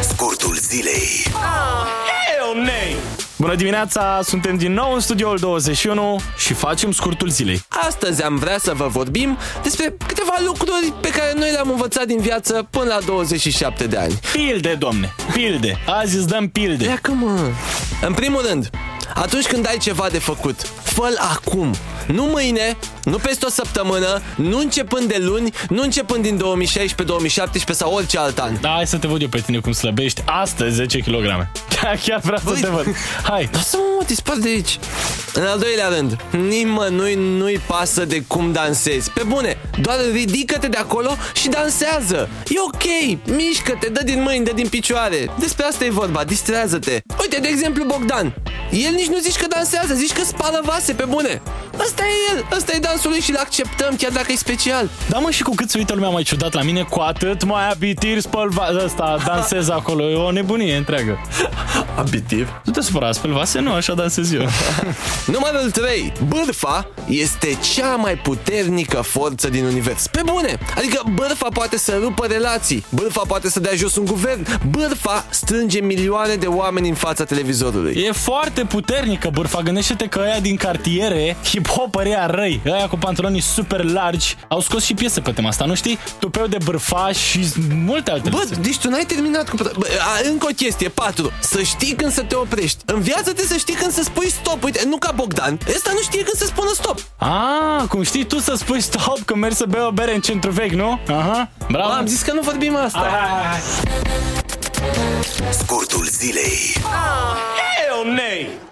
Scurtul zilei. Hell nay! Bună dimineața, suntem din nou în studioul 21 și facem scurtul zilei. Astăzi am vrea să vă vorbim despre câteva lucruri pe care noi le-am învățat din viață până la 27 de ani. Pilde, domne, pilde. Azi îți dăm pilde. Ia că mă... În primul rând, atunci când ai ceva de făcut, fă acum. Nu mâine, nu peste o săptămână, nu începând de luni, nu începând din 2016, 2017 sau orice alt an. Da, hai să te văd eu pe tine cum slăbești astăzi 10 kg. Da, chiar vreau să Băi. te văd. Hai. Lasă-mă, mă, dispar de aici. În al doilea rând, nimănui nu-i pasă de cum dansezi. Pe bune, doar ridică-te de acolo și dansează. E ok, mișcă-te, dă din mâini, dă din picioare. Despre asta e vorba, distrează-te. Uite, de exemplu, Bogdan. El nici nu zici că dansează, zici că spală vase, pe bune. Ăsta e el, ăsta e dansul lui și-l acceptăm, chiar dacă e special. Da, mă, și cu cât se uită lumea mai ciudat la mine, cu atât mai abitir spăl va- ăsta, dansez acolo. E o nebunie întreagă. Abitiv. Nu te supăra, spăl vase? Nu, așa dansez eu. Numărul 3. Bârfa este cea mai puternică forță din univers. Pe bune! Adică bârfa poate să rupă relații, bârfa poate să dea jos un guvern, bârfa strânge milioane de oameni în fața televizorului. E foarte puternică bârfa. Gândește-te că ăia din cartiere, hip-hopări ăia răi, ăia cu pantaloni super largi, au scos și piese pe tema asta, nu știi? Tupeu de bârfa și multe alte Bă, lucruri. deci tu n-ai terminat cu... Bă, a, încă o chestie, 4. Să știi când să te oprești. În viață trebuie să știi când să spui stop. Uite, nu ca Bogdan. Ăsta nu știe când să spună stop. Ah, cum știi tu să spui stop când mergi să bei o bere în centru vechi, nu? Aha, bravo. Bă, am zis că nu vorbim asta. Hai, hai, hai. Scurtul zilei. Hell nay!